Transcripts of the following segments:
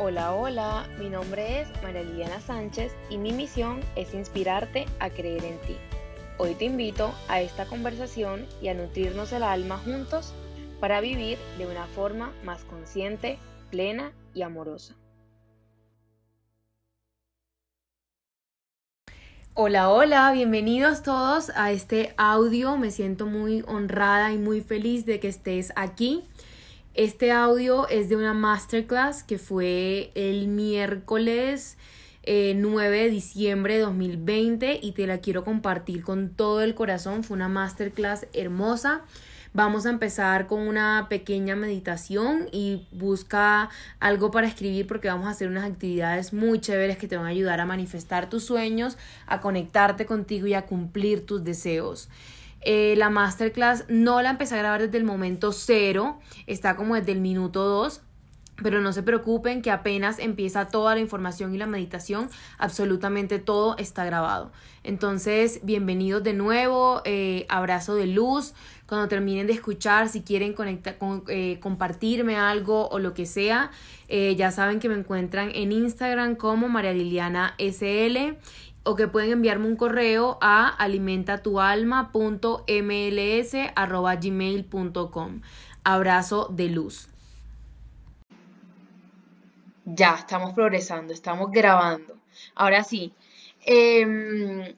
Hola, hola, mi nombre es María Liliana Sánchez y mi misión es inspirarte a creer en ti. Hoy te invito a esta conversación y a nutrirnos el alma juntos para vivir de una forma más consciente, plena y amorosa. Hola, hola, bienvenidos todos a este audio. Me siento muy honrada y muy feliz de que estés aquí. Este audio es de una masterclass que fue el miércoles 9 eh, de diciembre de 2020 y te la quiero compartir con todo el corazón. Fue una masterclass hermosa. Vamos a empezar con una pequeña meditación y busca algo para escribir porque vamos a hacer unas actividades muy chéveres que te van a ayudar a manifestar tus sueños, a conectarte contigo y a cumplir tus deseos. Eh, la masterclass no la empecé a grabar desde el momento cero, está como desde el minuto dos. Pero no se preocupen que apenas empieza toda la información y la meditación, absolutamente todo está grabado. Entonces, bienvenidos de nuevo, eh, abrazo de luz. Cuando terminen de escuchar, si quieren conectar, con, eh, compartirme algo o lo que sea, ya saben que me encuentran en Instagram como María Liliana SL o que pueden enviarme un correo a alimentatualma.mls.gmail.com. Abrazo de luz. Ya, estamos progresando, estamos grabando. Ahora sí, em, eh,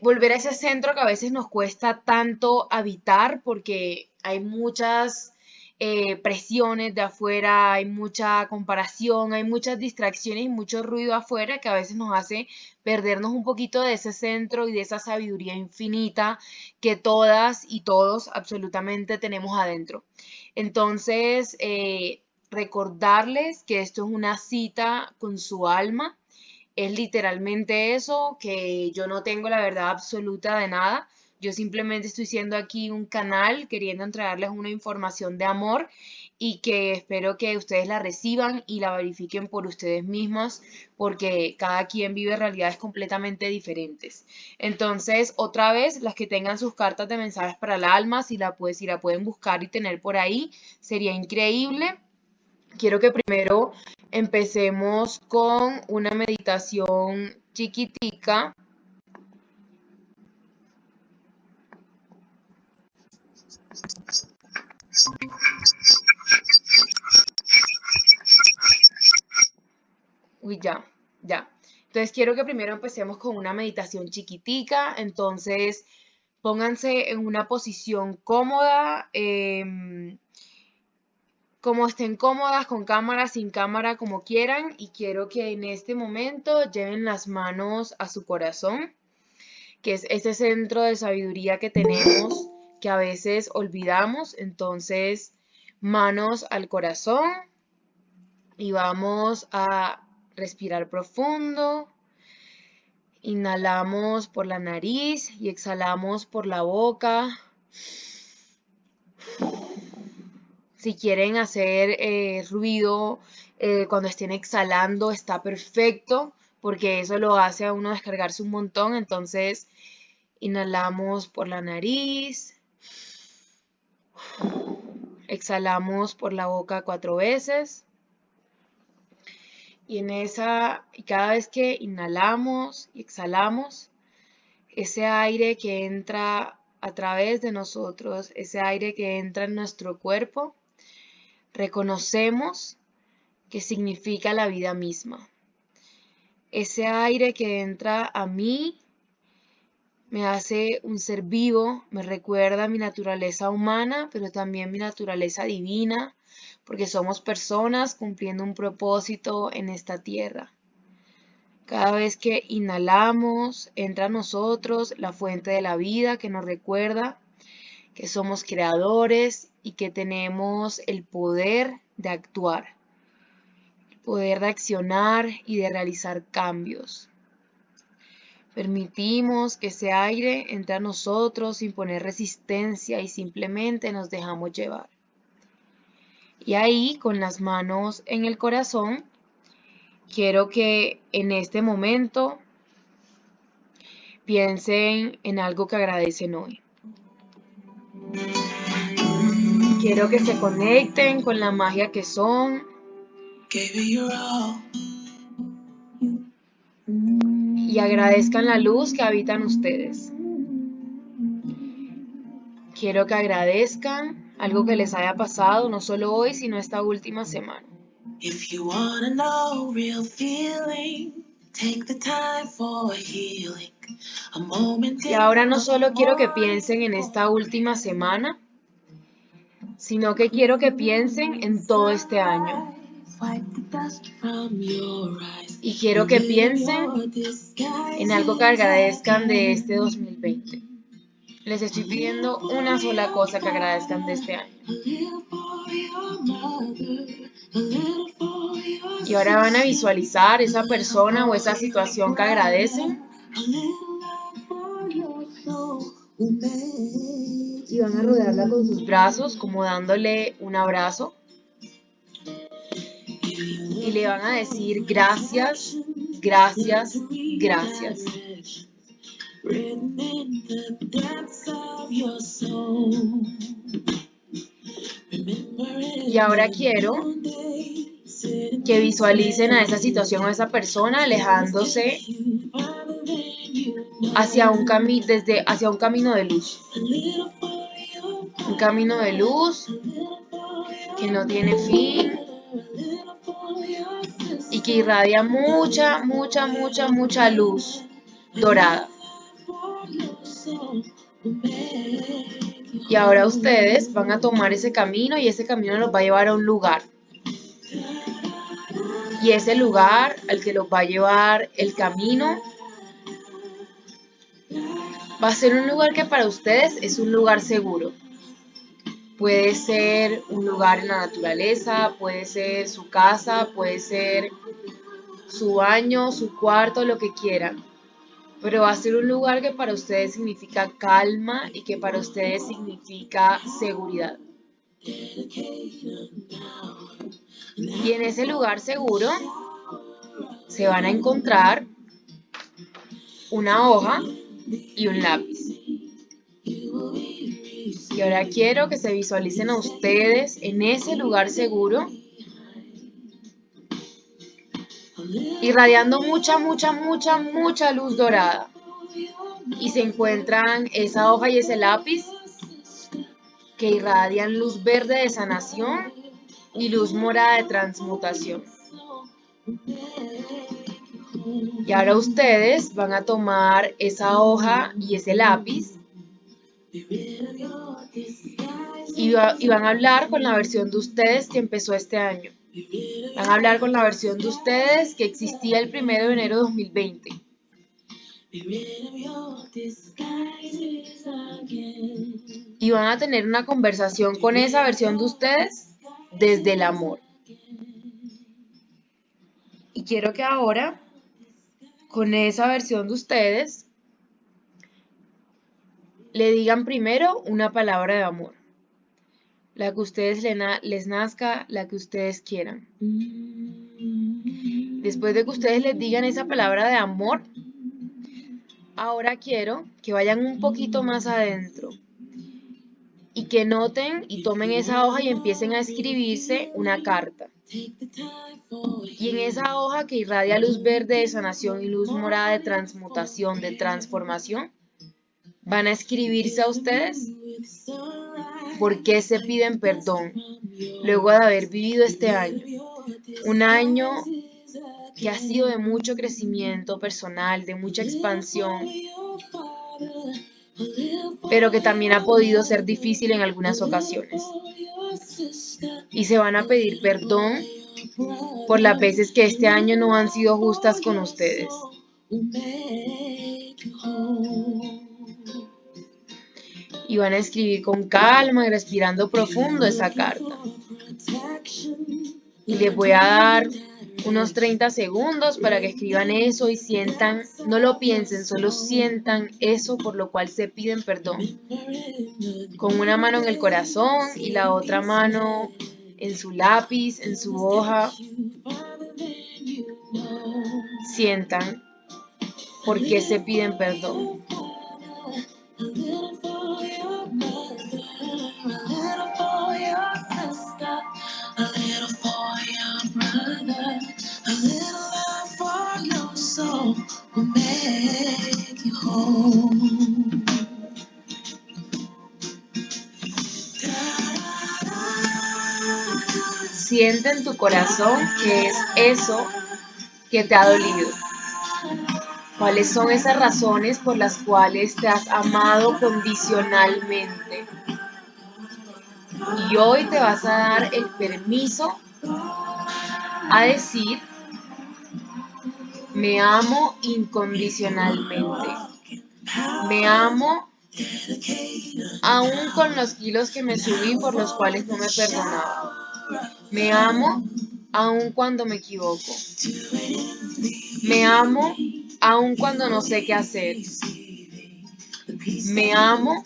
volver a ese centro que a veces nos cuesta tanto habitar porque hay muchas eh, presiones de afuera, hay mucha comparación, hay muchas distracciones y mucho ruido afuera que a veces nos hace perdernos un poquito de ese centro y de esa sabiduría infinita que todas y todos absolutamente tenemos adentro. Entonces, eh, recordarles que esto es una cita con su alma. Es literalmente eso, que yo no tengo la verdad absoluta de nada, yo simplemente estoy siendo aquí un canal queriendo entregarles una información de amor y que espero que ustedes la reciban y la verifiquen por ustedes mismos porque cada quien vive realidades completamente diferentes. Entonces, otra vez, las que tengan sus cartas de mensajes para el alma, si la, si la pueden buscar y tener por ahí, sería increíble. Quiero que primero empecemos con una meditación chiquitica Ya, ya. Entonces quiero que primero empecemos con una meditación chiquitica. Entonces pónganse en una posición cómoda, em, como estén cómodas, con cámara, sin cámara, como quieran. Y quiero que en este momento lleven las manos a su corazón, que es ese centro de sabiduría que tenemos que a veces olvidamos. Entonces, manos al corazón y vamos a respirar profundo. Inhalamos por la nariz y exhalamos por la boca. Si quieren hacer eh, ruido eh, cuando estén exhalando, está perfecto, porque eso lo hace a uno descargarse un montón. Entonces, inhalamos por la nariz. Exhalamos por la boca cuatro veces. Y en esa, y cada vez que inhalamos y exhalamos, ese aire que entra a través de nosotros, ese aire que entra en nuestro cuerpo, reconocemos que significa la vida misma. Ese aire que entra a mí me hace un ser vivo, me recuerda mi naturaleza humana, pero también mi naturaleza divina, porque somos personas cumpliendo un propósito en esta tierra. Cada vez que inhalamos, entra a nosotros la fuente de la vida que nos recuerda que somos creadores y que tenemos el poder de actuar, el poder de accionar y de realizar cambios. Permitimos que ese aire entre a nosotros sin poner resistencia y simplemente nos dejamos llevar. Y ahí, con las manos en el corazón, quiero que en este momento piensen en algo que agradecen hoy. Quiero que se conecten con la magia que son Y agradezcan la luz que habitan ustedes. Quiero que agradezcan algo que les haya pasado, no solo hoy, sino esta última semana. Y ahora no solo quiero que piensen en esta última semana, sino que quiero que piensen en todo este año. Y quiero que piensen en algo que agradezcan de este 2020. Les estoy pidiendo una sola cosa que agradezcan de este año. Y ahora van a visualizar esa persona o esa situación que agradecen. Y van a rodearla con sus brazos, como dándole un abrazo. Y le van a decir gracias, gracias, gracias. Y ahora quiero que visualicen a esa situación o a esa persona alejándose hacia un, camino desde, hacia un camino de luz. Un camino de luz que no tiene fin y que irradia mucha, mucha, mucha, mucha luz dorada. Y ahora ustedes van a tomar ese camino y ese camino los va a llevar a un lugar. Y ese lugar al que los va a llevar el camino va a ser un lugar que para ustedes es un lugar seguro. Puede ser un lugar en la naturaleza, puede ser su casa, puede ser su baño, su cuarto, lo que quieran pero va a ser un lugar que para ustedes significa calma y que para ustedes significa seguridad. Y en ese lugar seguro se van a encontrar una hoja y un lápiz. Y ahora quiero que se visualicen a ustedes en ese lugar seguro irradiando mucha, mucha, mucha, mucha luz dorada. Y se encuentran esa hoja y ese lápiz que irradian luz verde de sanación y luz morada de transmutación. Y ahora ustedes van a tomar esa hoja y ese lápiz y, van a hablar con la versión de ustedes que empezó este año. Van a hablar con la versión de ustedes que existía el 1 de enero de 2020. Y van a tener una conversación con esa versión de ustedes desde el amor. Y quiero que ahora, con esa versión de ustedes, le digan primero una palabra de amor la que ustedes les nazca, la que ustedes quieran. Después de que ustedes les digan esa palabra de amor, ahora quiero que vayan un poquito más adentro y que noten y tomen esa hoja y empiecen a escribirse una carta. Y en esa hoja que irradia luz verde de sanación y luz morada de transmutación, de transformación, van a escribirse a ustedes por qué se piden perdón luego de haber vivido este año. Un año que ha sido de mucho crecimiento personal, de mucha expansión, pero que también ha podido ser difícil en algunas ocasiones. Y se van a pedir perdón por las veces que este año no han sido justas con ustedes y van a escribir con calma y respirando profundo esa carta. Y les voy a dar unos 30 segundos para que escriban eso y sientan, no lo piensen, solo sientan eso por lo cual se piden perdón. Con una mano en el corazón y la otra mano en su lápiz, en su hoja. Sientan por qué se piden perdón. Siente en tu corazón qué es eso que te ha dolido. ¿Cuáles son esas razones por las cuales te has amado condicionalmente? Y hoy te vas a dar el permiso a decir, me amo incondicionalmente. Me amo aún con los kilos que me subí por los cuales no me perdonaba. Me amo aún cuando me equivoco. Me amo aún cuando no sé qué hacer. Me amo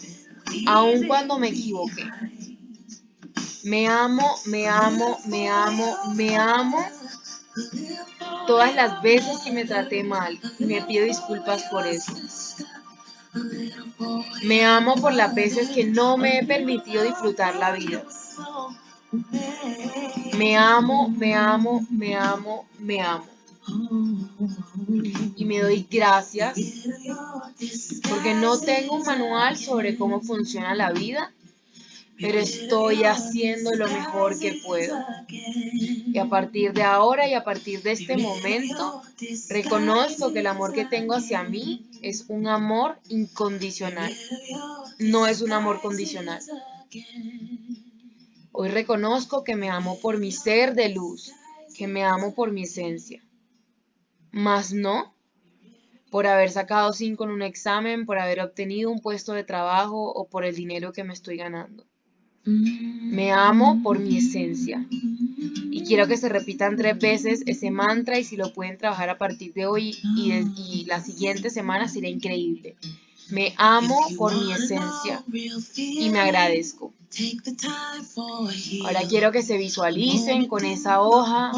aún cuando me equivoqué. Me amo, me amo, me amo, me amo todas las veces que me traté mal. Me pido disculpas por eso. Me amo por las veces que no me he permitido disfrutar la vida. Me amo, me amo, me amo, me amo. Y me doy gracias porque no tengo un manual sobre cómo funciona la vida pero estoy haciendo lo mejor que puedo. Y a partir de ahora y a partir de este momento, reconozco que el amor que tengo hacia mí es un amor incondicional, no es un amor condicional. Hoy reconozco que me amo por mi ser de luz, que me amo por mi esencia, más no por haber sacado cinco en un examen, por haber obtenido un puesto de trabajo o por el dinero que me estoy ganando. Me amo por mi esencia. Y quiero que se repitan tres veces ese mantra y si lo pueden trabajar a partir de hoy y, la siguiente semana será increíble. Me amo por mi esencia y me agradezco. Ahora quiero que se visualicen con esa hoja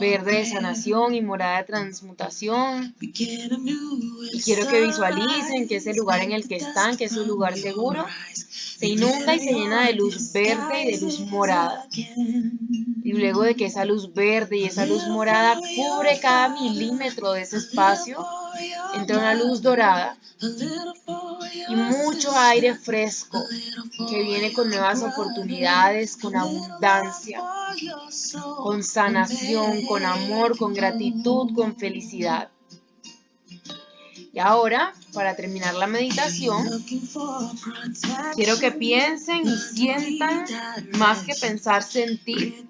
verde de sanación y morada de transmutación. Y quiero que visualicen que ese lugar en el que están, que es un lugar seguro, se inunda y se llena de luz verde y de luz morada. Y luego de que esa luz verde y esa luz morada cubre cada milímetro de ese espacio, entra una luz dorada y mucho aire fresco que viene con nuevas oportunidades, con abundancia, con sanación, con amor, con gratitud, con felicidad. Y ahora, para terminar la meditación, quiero que piensen y sientan, más que pensar, sentir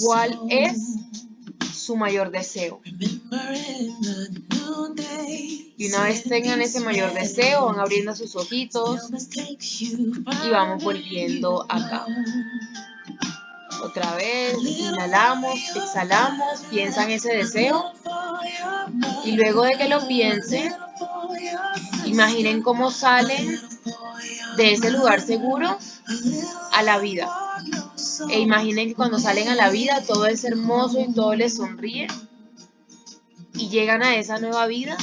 cuál es su mayor deseo. Y una vez tengan ese mayor deseo, van abriendo sus ojitos y vamos volviendo acá. Otra vez, inhalamos, exhalamos, piensan ese deseo. Y luego de que lo piensen, imaginen cómo salen de ese lugar seguro a la vida. E imaginen que cuando salen a la vida todo es hermoso y todo les sonríe. Y llegan a esa nueva vida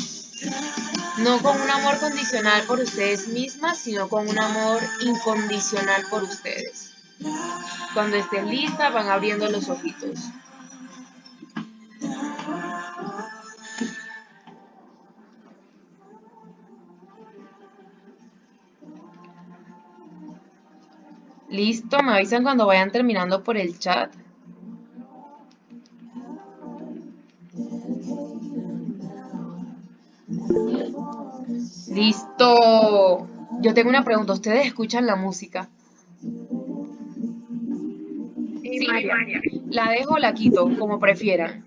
no con un amor condicional por ustedes mismas, sino con un amor incondicional por ustedes. Cuando estén listas, van abriendo los ojitos. Listo, me avisan cuando vayan terminando por el chat. Listo. Yo tengo una pregunta. ¿Ustedes escuchan la música? Sí, La dejo o la quito, como prefieran.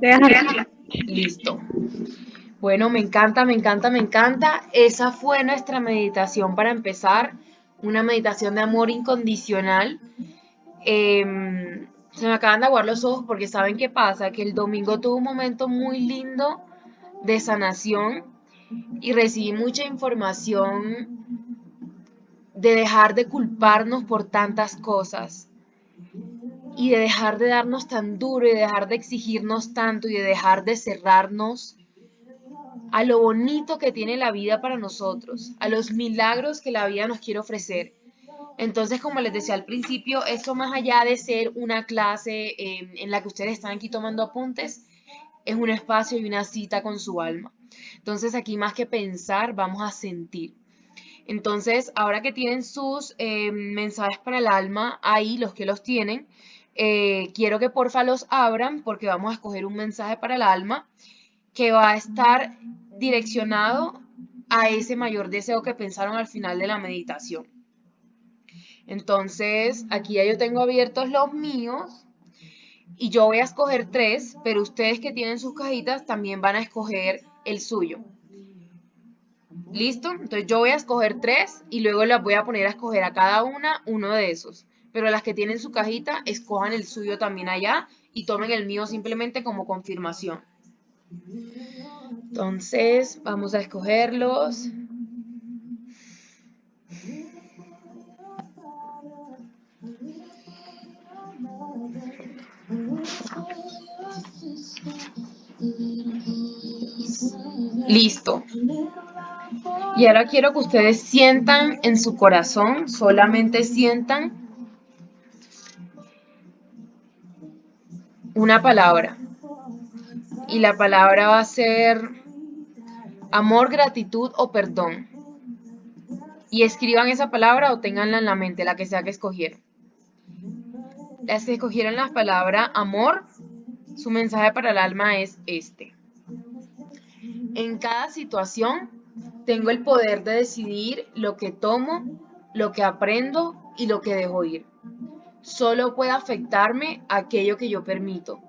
Déjala. Listo. Bueno, me encanta, me encanta, me encanta. Esa fue nuestra meditación para empezar. Una meditación de amor incondicional. Em, se me acaban de aguar los ojos porque saben qué pasa, que el domingo tuvo un momento muy lindo de sanación y recibí mucha información de dejar de culparnos por tantas cosas y de dejar de darnos tan duro y de dejar de exigirnos tanto y de dejar de cerrarnos a lo bonito que tiene la vida para nosotros, a los milagros que la vida nos quiere ofrecer. Entonces, como les decía al principio, esto más allá de ser una clase em, en la que ustedes están aquí tomando apuntes, es un espacio y una cita con su alma. Entonces, aquí más que pensar, vamos a sentir. Entonces, ahora que tienen sus em, mensajes para el alma, ahí los que los tienen, eh, quiero que porfa los abran porque vamos a escoger un mensaje para el alma que va a estar direccionado a ese mayor deseo que pensaron al final de la meditación. Entonces, aquí ya yo tengo abiertos los míos y yo voy a escoger tres, pero ustedes que tienen sus cajitas también van a escoger el suyo. ¿Listo? Entonces yo voy a escoger tres y luego las voy a poner a escoger a cada una uno de esos. Pero las que tienen su cajita, escojan el suyo también allá y tomen el mío simplemente como confirmación. Entonces, vamos a escogerlos. Listo. Y ahora quiero que ustedes sientan en su corazón, solamente sientan una palabra. Y la palabra va a ser amor, gratitud o perdón. Y escriban esa palabra o tenganla en la mente, la que sea que escogieron. Las que escogieron la palabra amor, su mensaje para el alma es este. En cada situación tengo el poder de decidir lo que tomo, lo que aprendo y lo que dejo ir. Solo puede afectarme aquello que yo permito.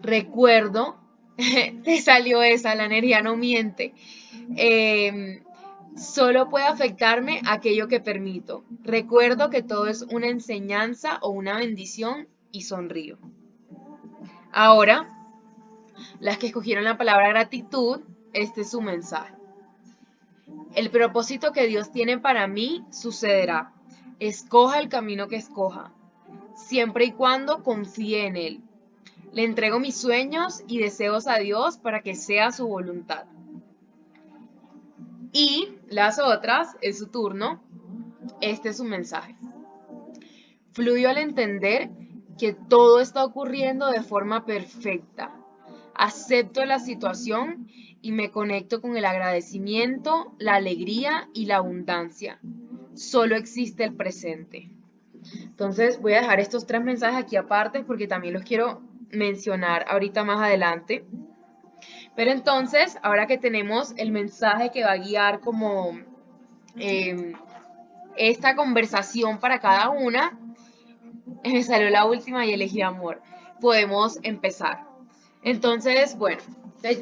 Recuerdo, te salió esa, la energía no miente. Em, solo puede afectarme aquello que permito. Recuerdo que todo es una enseñanza o una bendición y sonrío. Ahora, las que escogieron la palabra gratitud, este es su mensaje. El propósito que Dios tiene para mí sucederá. Escoja el camino que escoja, siempre y cuando confíe en Él. Le entrego mis sueños y deseos a Dios para que sea su voluntad. Y las otras, es su turno, este es su mensaje. Fluyo al entender que todo está ocurriendo de forma perfecta. Acepto la situación y me conecto con el agradecimiento, la alegría y la abundancia. Solo existe el presente. Entonces voy a dejar estos tres mensajes aquí aparte porque también los quiero mencionar ahorita más adelante. Pero entonces, ahora que tenemos el mensaje que va a guiar como em, esta conversación para cada una, me salió la última y elegí amor. Podemos empezar. Entonces, bueno,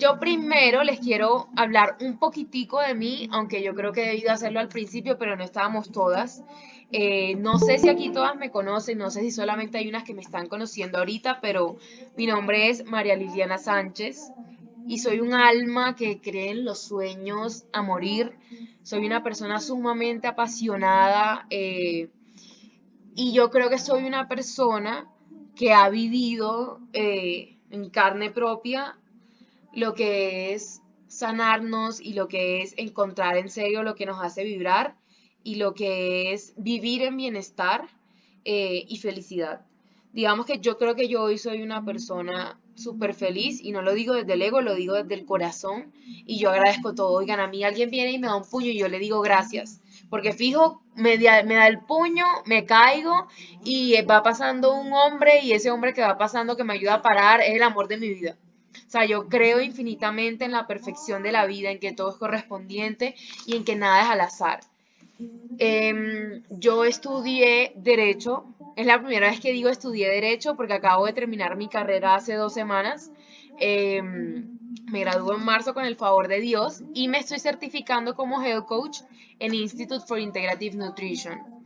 yo primero les quiero hablar un poquitico de mí, aunque yo creo que he debido hacerlo al principio, pero no estábamos todas. Eh, no sé si aquí todas me conocen, no sé si solamente hay unas que me están conociendo ahorita, pero mi nombre es María Liliana Sánchez y soy un alma que cree en los sueños a morir. Soy una persona sumamente apasionada eh, y yo creo que soy una persona que ha vivido eh, en carne propia lo que es sanarnos y lo que es encontrar en serio lo que nos hace vibrar y lo que es vivir en bienestar eh, y felicidad. Digamos que yo creo que yo hoy soy una persona súper feliz y no lo digo desde el ego, lo digo desde el corazón y yo agradezco todo. Oigan, a mí alguien viene y me da un puño y yo le digo gracias. Porque fijo, me me da el puño, me caigo y va pasando un hombre y ese hombre que va pasando que me ayuda a parar es el amor de mi vida. O sea, yo creo infinitamente en la perfección de la vida, en que todo es correspondiente y en que nada es al azar. Em, yo estudié Derecho, es la primera vez que digo estudié Derecho porque acabo de terminar mi carrera hace dos semanas. Em, me gradué en marzo con el favor de Dios y me estoy certificando como Health Coach en Institute for Integrative Nutrition.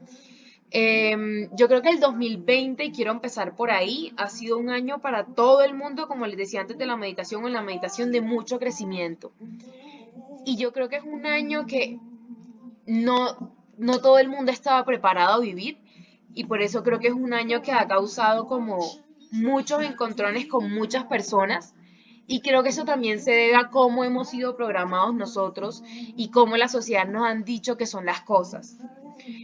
Em, yo creo que el 2020, y quiero empezar por ahí, ha sido un año para todo el mundo, como les decía antes de la meditación, en la meditación de mucho crecimiento. Y yo creo que es un año que no, no todo el mundo estaba preparado a vivir y por eso creo que es un año que ha causado como muchos encontrones con muchas personas y creo que eso también se debe a cómo hemos sido programados nosotros y cómo la sociedad nos han dicho que son las cosas.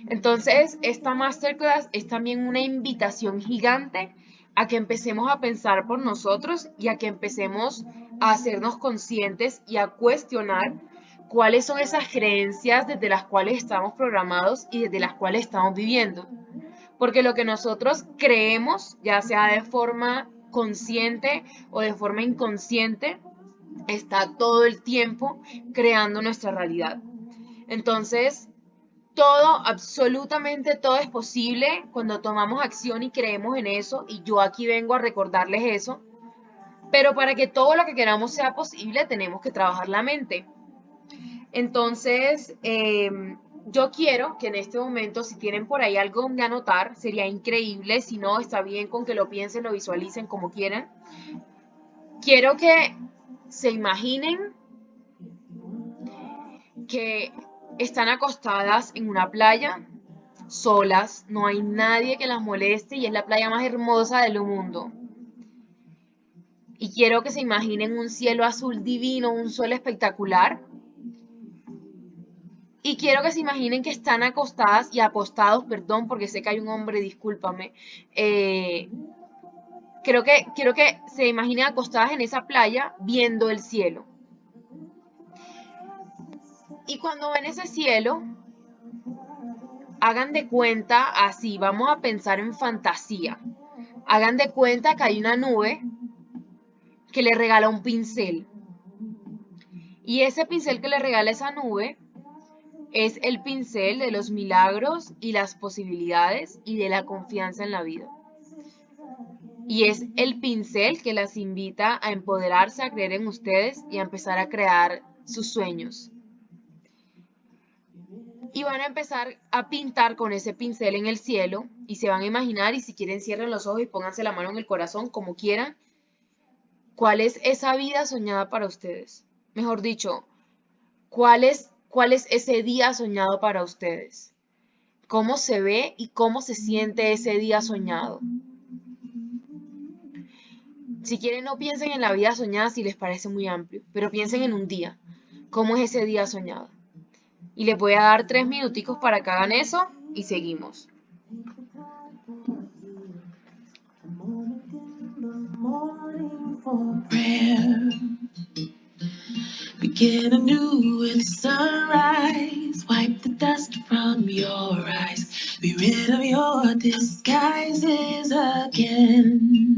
Entonces, esta masterclass es también una invitación gigante a que empecemos a pensar por nosotros y a que empecemos a hacernos conscientes y a cuestionar cuáles son esas creencias desde las cuales estamos programados y desde las cuales estamos viviendo. Porque lo que nosotros creemos, ya sea de forma consciente o de forma inconsciente, está todo el tiempo creando nuestra realidad. Entonces, todo, absolutamente todo es posible cuando tomamos acción y creemos en eso. Y yo aquí vengo a recordarles eso. Pero para que todo lo que queramos sea posible, tenemos que trabajar la mente. Entonces, em, yo quiero que en este momento, si tienen por ahí algo donde anotar, sería increíble. Si no, está bien con que lo piensen, lo visualicen como quieran. Quiero que se imaginen que están acostadas en una playa, solas, no hay nadie que las moleste y es la playa más hermosa del mundo. Y quiero que se imaginen un cielo azul divino, un sol espectacular. Y quiero que se imaginen que están acostadas y apostados, perdón, porque sé que hay un hombre, discúlpame. Eh, creo que, quiero que se imaginen acostadas en esa playa viendo el cielo. Y cuando ven ese cielo, hagan de cuenta así, vamos a pensar en fantasía. Hagan de cuenta que hay una nube que le regala un pincel. Y ese pincel que le regala esa nube es el pincel de los milagros y las posibilidades y de la confianza en la vida. Y es el pincel que las invita a empoderarse, a creer en ustedes y a empezar a crear sus sueños y van a empezar a pintar con ese pincel en el cielo y se van a imaginar y si quieren cierren los ojos y pónganse la mano en el corazón como quieran. ¿Cuál es esa vida soñada para ustedes? Mejor dicho, ¿cuál es, cuál es ese día soñado para ustedes? ¿Cómo se ve y cómo se siente ese día soñado? Si quieren, no piensen en la vida soñada si les parece muy amplio, pero piensen en un día. ¿Cómo es ese día soñado? Y les voy a dar tres minuticos para que hagan eso y seguimos. Begin anew with sunrise. Wipe the dust from your eyes. Be rid of your disguises again.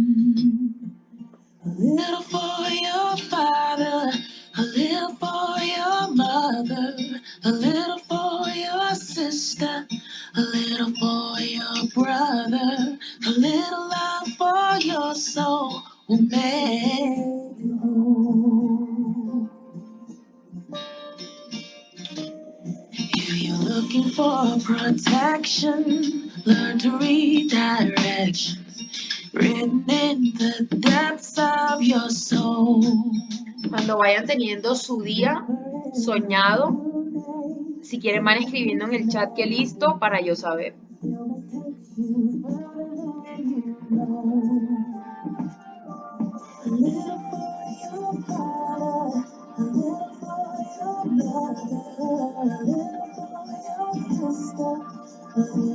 A little for your father, a little for your mother. A little for your sister, a little for your brother, a little love for your soul will make looking for protection, learn to read directions written in the depths of your soul. Cuando vayan teniendo su día soñado, Si quieren van escribiendo en el chat que listo para yo saber. Listo.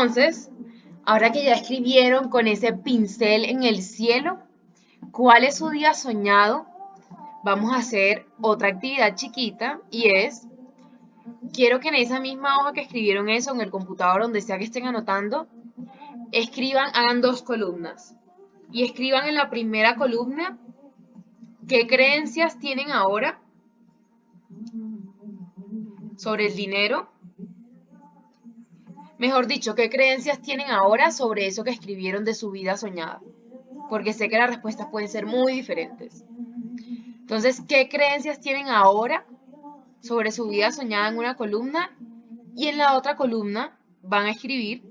Entonces, ahora que ya escribieron con ese pincel en el cielo, ¿cuál es su día soñado? Vamos a hacer otra actividad chiquita y es, quiero que en esa misma hoja que escribieron eso, en el computador, donde sea que estén anotando, escriban, hagan dos columnas. y escriban en la primera columna qué creencias tienen ahora sobre el dinero. Mejor dicho, qué creencias tienen ahora sobre eso que escribieron de su vida soñada. Porque sé que las respuestas pueden ser muy diferentes. Entonces, ¿qué creencias tienen ahora sobre su vida soñada en una columna? Y en la otra columna van a escribir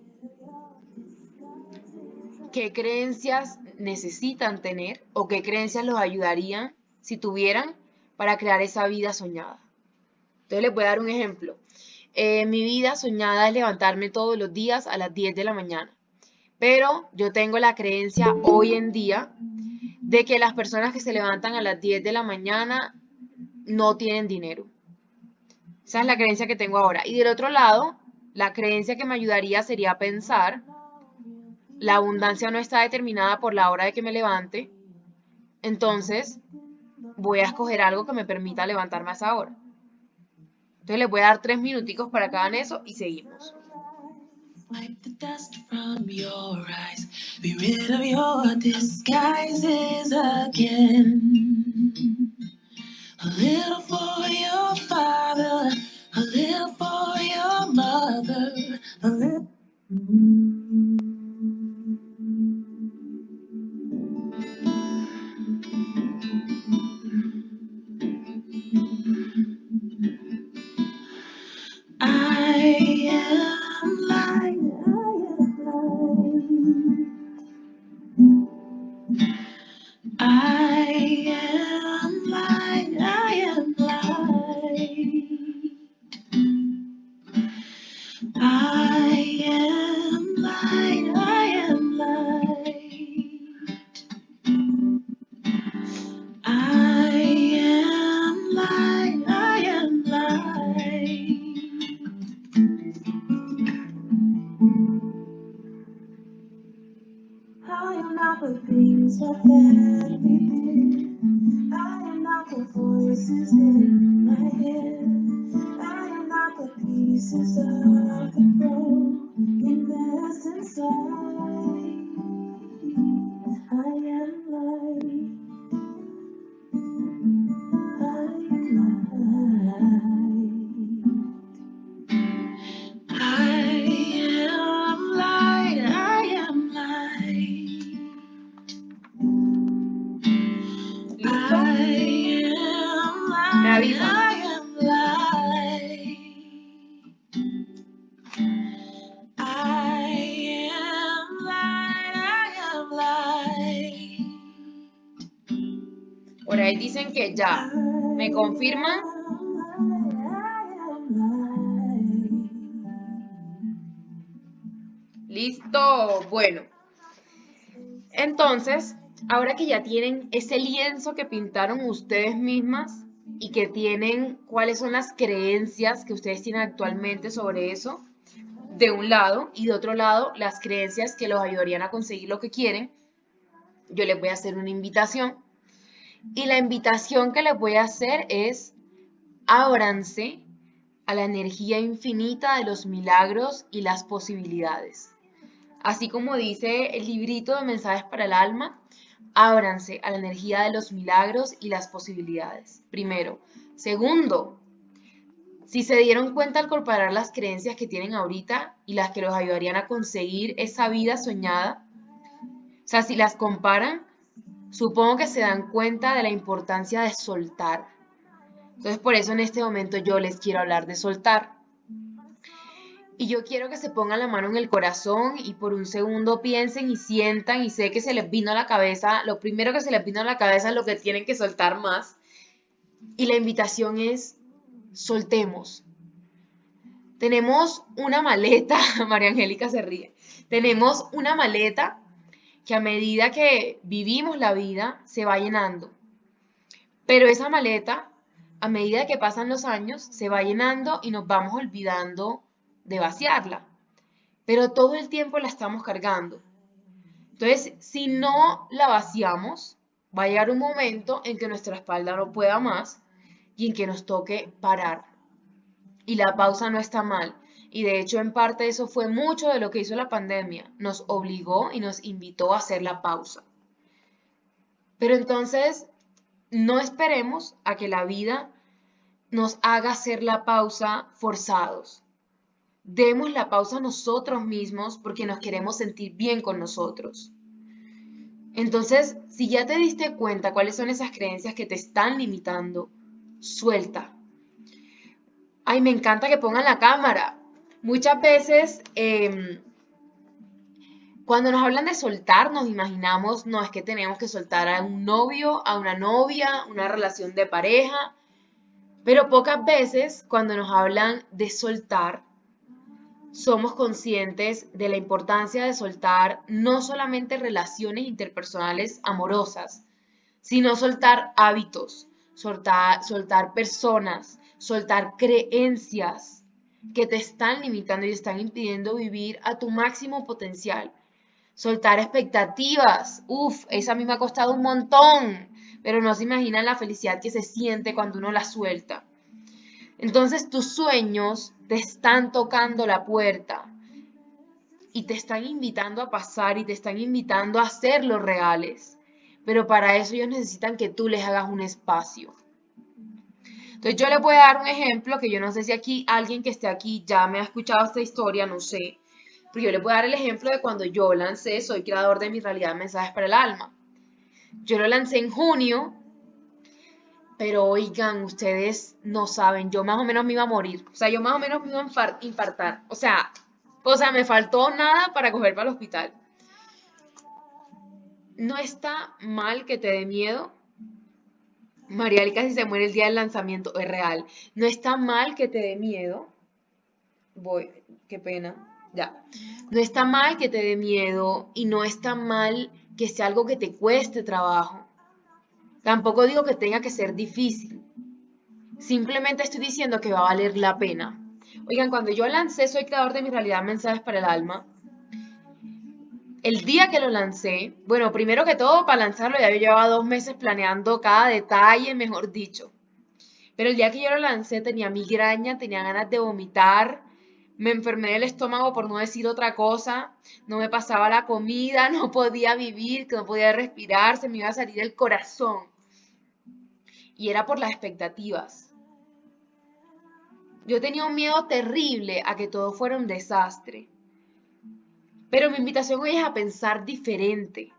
qué creencias necesitan tener o qué creencias los ayudarían si tuvieran para crear esa vida soñada. Entonces les voy a dar un ejemplo. Eh, mi vida soñada es levantarme todos los días a las 10 de la mañana. Pero yo tengo la creencia hoy en día de que las personas que se levantan a las 10 de la mañana no tienen dinero. Esa es la creencia que tengo ahora. Y del otro lado, la creencia que me ayudaría sería pensar, la abundancia no está determinada por la hora de que me levante, entonces voy a escoger algo que me permita levantarme a esa hora. Entonces les voy a dar tres minuticos para que hagan eso y seguimos. Wipe the dust from your eyes. Be rid of your disguises again. A little for your father, a little for your mother, a little. I am light. I am Entonces, ahora que ya tienen ese lienzo que pintaron ustedes mismas y que tienen cuáles son las creencias que ustedes tienen actualmente sobre eso, de un lado, y de otro lado, las creencias que los ayudarían a conseguir lo que quieren, yo les voy a hacer una invitación y la invitación que les voy a hacer es, ábranse a la energía infinita de los milagros y las posibilidades. Así como dice el librito de mensajes para el alma, ábranse a la energía de los milagros y las posibilidades. Primero. Segundo, si se dieron cuenta al comparar las creencias que tienen ahorita y las que los ayudarían a conseguir esa vida soñada, o sea, si las comparan, Supongo que se dan cuenta de la importancia de soltar. Entonces por eso en este momento yo les quiero hablar de soltar. Y yo quiero que se pongan la mano en el corazón y por un segundo piensen y sientan y sé que se les vino a la cabeza, lo primero que se les vino a la cabeza es lo que tienen que soltar más. Y la invitación es, soltemos. Tenemos una maleta, María Angélica se ríe, tenemos una maleta que a medida que vivimos la vida se va llenando. Pero esa maleta, a medida que pasan los años, se va llenando y nos vamos olvidando de vaciarla. Pero todo el tiempo la estamos cargando. Entonces, si no la vaciamos, va a llegar un momento en que nuestra espalda no pueda más y en que nos toque parar. Y la pausa no está mal. Y de hecho, en parte eso fue mucho de lo que hizo la pandemia. Nos obligó y nos invitó a hacer la pausa. Pero entonces, no esperemos a que la vida nos haga hacer la pausa forzados. Demos la pausa nosotros mismos porque nos queremos sentir bien con nosotros. Entonces, si ya te diste cuenta cuáles son esas creencias que te están limitando, suelta. Ay, me encanta que pongan la cámara. Muchas veces, em, cuando nos hablan de soltar, nos imaginamos, no, es que tenemos que soltar a un novio, a una novia, una relación de pareja, pero pocas veces cuando nos hablan de soltar, somos conscientes de la importancia de soltar no solamente relaciones interpersonales amorosas, sino soltar hábitos, soltar, personas, soltar creencias que te están limitando y están impidiendo vivir a tu máximo potencial. Soltar expectativas, uff, esa a mí me ha costado un montón pero no se imaginan la felicidad que se siente cuando uno la suelta. Entonces tus sueños te están tocando la puerta y te están invitando a pasar y te están invitando a hacerlos reales. Pero para eso ellos necesitan que tú les hagas un espacio. Entonces yo les voy a dar un ejemplo que yo no sé si aquí alguien que esté aquí ya me ha escuchado esta historia, no sé. Pero yo les voy a dar el ejemplo de cuando yo lancé Soy creador de mi realidad mensajes para el alma. Yo lo lancé en junio, pero oigan, ustedes no saben, yo más o menos me iba a morir. O sea, yo más o menos me iba a infartar. O sea, o sea, me faltó nada para para el hospital. No está mal que te dé miedo. Marial casi se muere el día del lanzamiento, es real. No está mal que te dé miedo. Voy, qué pena. Ya. No está mal que te dé miedo y no está mal que sea algo que te cueste trabajo. Tampoco digo que tenga que ser difícil. Simplemente estoy diciendo que va a valer la pena. Oigan, cuando yo lancé Soy creador de mi realidad mensajes para el alma, el día que lo lancé, bueno, primero que todo, para lanzarlo ya yo llevaba dos meses planeando cada detalle, mejor dicho. Pero el día que yo lo lancé tenía migraña, tenía ganas de vomitar, me enfermé del estómago por no decir otra cosa, no me pasaba la comida, no podía vivir, no podía respirar, se me iba a salir el corazón. Y era por las expectativas. Yo tenía un miedo terrible a que todo fuera un desastre. Pero mi invitación hoy es a pensar diferente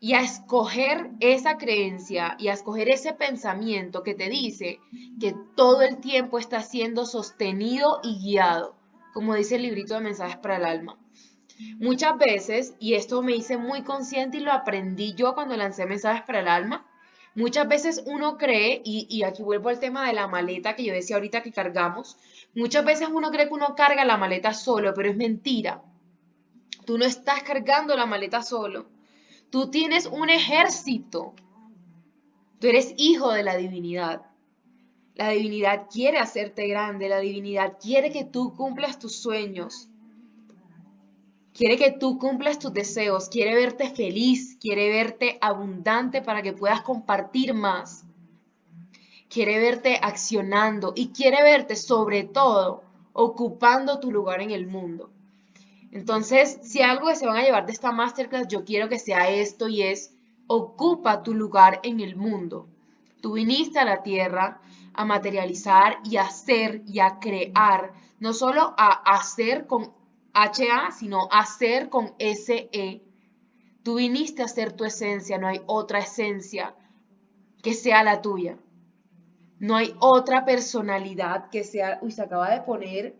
y a escoger esa creencia y a escoger ese pensamiento que te dice que todo el tiempo está siendo sostenido y guiado como dice el librito de mensajes para el alma. Muchas veces, y esto me hice muy consciente y lo aprendí yo cuando lancé mensajes para el alma, muchas veces uno cree, y, y aquí vuelvo al tema de la maleta que yo decía ahorita que cargamos, muchas veces uno cree que uno carga la maleta solo, pero es mentira. Tú no estás cargando la maleta solo. Tú tienes un ejército. Tú eres hijo de la divinidad. La divinidad quiere hacerte grande, la divinidad quiere que tú cumplas tus sueños, quiere que tú cumplas tus deseos, quiere verte feliz, quiere verte abundante para que puedas compartir más, quiere verte accionando y quiere verte sobre todo ocupando tu lugar en el mundo. Entonces, si algo que se van a llevar de esta masterclass, yo quiero que sea esto y es, ocupa tu lugar en el mundo. Tú viniste a la tierra a materializar y a hacer y a crear, no solo a hacer con HA, sino hacer con SE. Tú viniste a ser tu esencia, no hay otra esencia que sea la tuya. No hay otra personalidad que sea... Uy, se acaba de poner...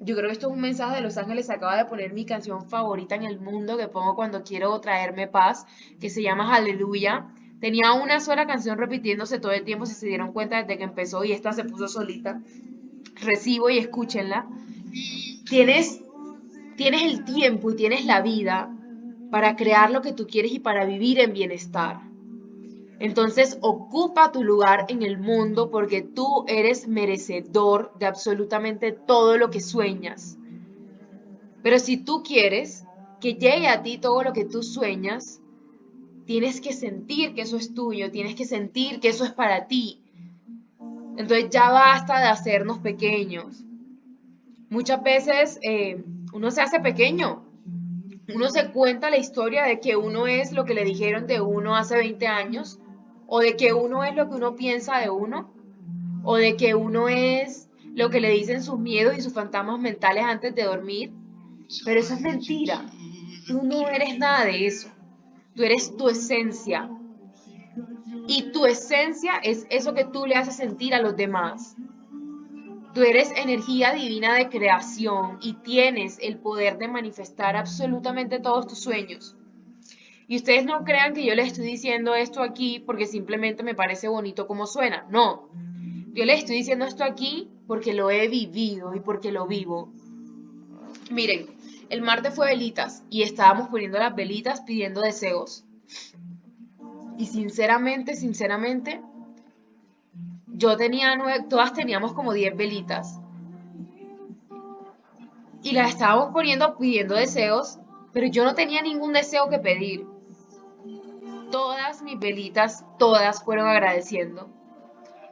Yo creo que esto es un mensaje de Los Ángeles. Se acaba de poner mi canción favorita en el mundo que pongo cuando quiero traerme paz, que se llama Aleluya. Tenía una sola canción repitiéndose todo el tiempo, si se dieron cuenta desde que empezó y esta se puso solita. Recibo y escúchenla. Tienes, el tiempo y tienes la vida para crear lo que tú quieres y para vivir en bienestar. Entonces ocupa tu lugar en el mundo porque tú eres merecedor de absolutamente todo lo que sueñas. Pero si tú quieres que llegue a ti todo lo que tú sueñas, tienes que sentir que eso es tuyo, tienes que sentir que eso es para ti. Entonces ya basta de hacernos pequeños. Muchas veces eh, uno se hace pequeño. uno se cuenta la historia de que uno es lo que le dijeron de uno hace 20 años, o de que uno es lo que uno piensa de uno, o de que uno es lo que le dicen sus miedos y sus fantasmas mentales antes de dormir. Pero eso es mentira. Tú no eres nada de eso. Tú eres tu esencia. Y tu esencia es eso que tú le haces sentir a los demás. Tú eres energía divina de creación y tienes el poder de manifestar absolutamente todos tus sueños. Y ustedes no crean que yo les estoy diciendo esto aquí porque simplemente me parece bonito como suena. No. Yo les estoy diciendo esto aquí porque lo he vivido y porque lo vivo. Miren, el martes fue velitas y estábamos poniendo las velitas pidiendo deseos. Y sinceramente, sinceramente, yo tenía nueve, todas teníamos como 10 velitas. Y las estábamos poniendo pidiendo deseos, pero yo no tenía ningún deseo que pedir. Todas mis velitas, todas fueron agradeciendo.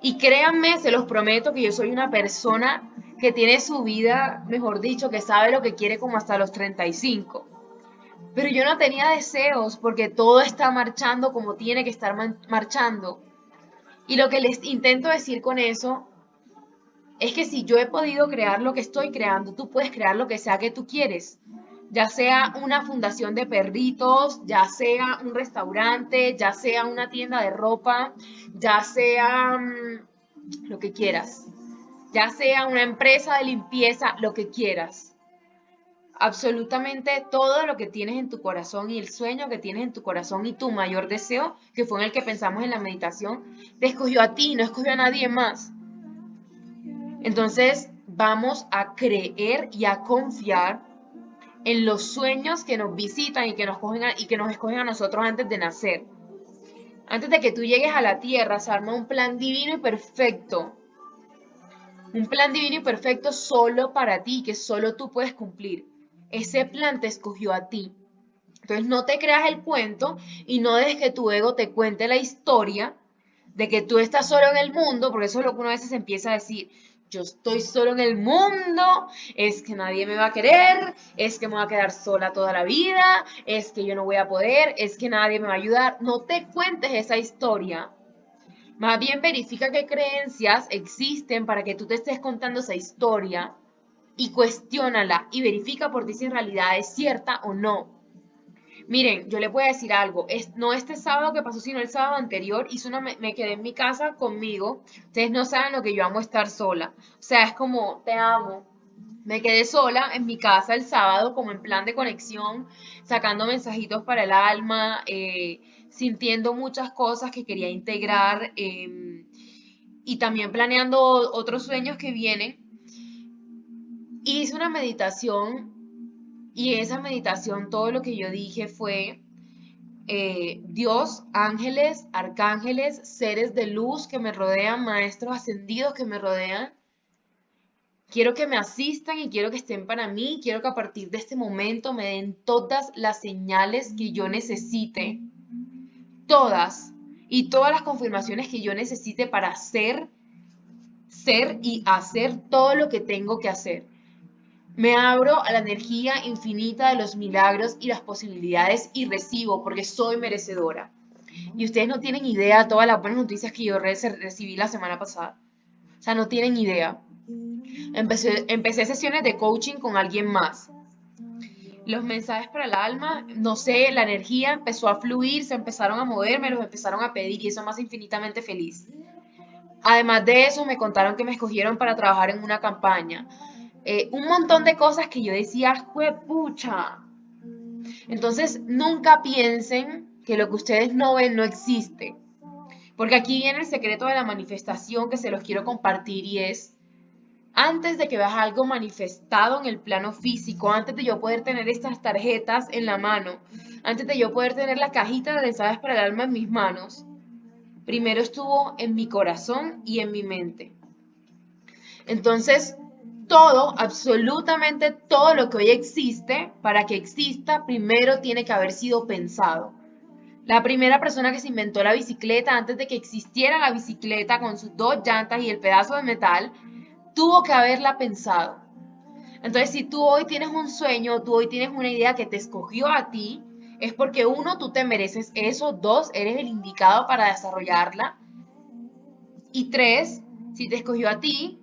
Y créanme, se los prometo que yo soy una persona que tiene su vida, mejor dicho, que sabe lo que quiere como hasta los 35. Pero yo no tenía deseos porque todo está marchando como tiene que estar marchando. Y lo que les intento decir con eso es que si yo he podido crear lo que estoy creando, tú puedes crear lo que sea que tú quieres. Ya sea una fundación de perritos, ya sea un restaurante, ya sea una tienda de ropa, ya sea mm, lo que quieras. Ya sea una empresa de limpieza, lo que quieras absolutamente todo lo que tienes en tu corazón y el sueño que tienes en tu corazón y tu mayor deseo, que fue en el que pensamos en la meditación, te escogió a ti, no escogió a nadie más. Entonces vamos a creer y a confiar en los sueños que nos visitan y que nos, cogen y que nos escogen a nosotros antes de nacer. Antes de que tú llegues a la tierra, se arma un plan divino y perfecto. Un plan divino y perfecto solo para ti, que solo tú puedes cumplir ese plan te escogió a ti. Entonces no te creas el cuento y no dejes que tu ego te cuente la historia de que tú estás solo en el mundo, porque eso es lo que uno a veces empieza a decir. Yo estoy solo en el mundo, es que nadie me va a querer, es que me voy a quedar sola toda la vida, es que yo no voy a poder, es que nadie me va a ayudar. No te cuentes esa historia. Más bien verifica qué creencias existen para que tú te estés contando esa historia y cuestiónala y verifica por ti si en realidad es cierta o no. Miren, yo les voy a decir algo, es, no este sábado que pasó, sino el sábado anterior, hice una, me, quedé en mi casa conmigo, ustedes no saben lo que yo amo estar sola, o sea, es como, te amo, me quedé sola en mi casa el sábado como en plan de conexión, sacando mensajitos para el alma, eh, sintiendo muchas cosas que quería integrar eh, y también planeando otros sueños que vienen hice una meditación y esa meditación todo lo que yo dije fue eh, Dios, ángeles, arcángeles, seres de luz que me rodean, maestros ascendidos que me rodean. Quiero que me asistan y quiero que estén para mí. Quiero que a partir de este momento me den todas las señales que yo necesite. Todas. Y todas las confirmaciones que yo necesite para hacer, ser y hacer todo lo que tengo que hacer. Me abro a la energía infinita de los milagros y las posibilidades y recibo porque soy merecedora. Y ustedes no tienen idea de todas las buenas noticias que yo recibí la semana pasada. O sea, no tienen idea. Empecé, empecé sesiones de coaching con alguien más. Los mensajes para el alma, no sé, la energía empezó a fluir, se empezaron a mover, me los empezaron a pedir y eso más infinitamente feliz. Además de eso, me contaron que me escogieron para trabajar en una campaña. Eh, un montón de cosas que yo decía, pucha. Entonces, nunca piensen que lo que ustedes no ven no existe. Porque aquí viene el secreto de la manifestación que se los quiero compartir y es, antes de que veas algo manifestado en el plano físico, antes de yo poder tener estas tarjetas en la mano, antes de yo poder tener la cajita de mensajes para el alma en mis manos, primero estuvo en mi corazón y en mi mente. Entonces, todo, absolutamente todo lo que hoy existe, para que exista, primero tiene que haber sido pensado. La primera persona que se inventó la bicicleta antes de que existiera la bicicleta con sus dos llantas y el pedazo de metal, tuvo que haberla pensado. Entonces, si tú hoy tienes un sueño, tú hoy tienes una idea que te escogió a ti, es porque uno, tú te mereces eso, dos, eres el indicado para desarrollarla, y tres, si te escogió a ti,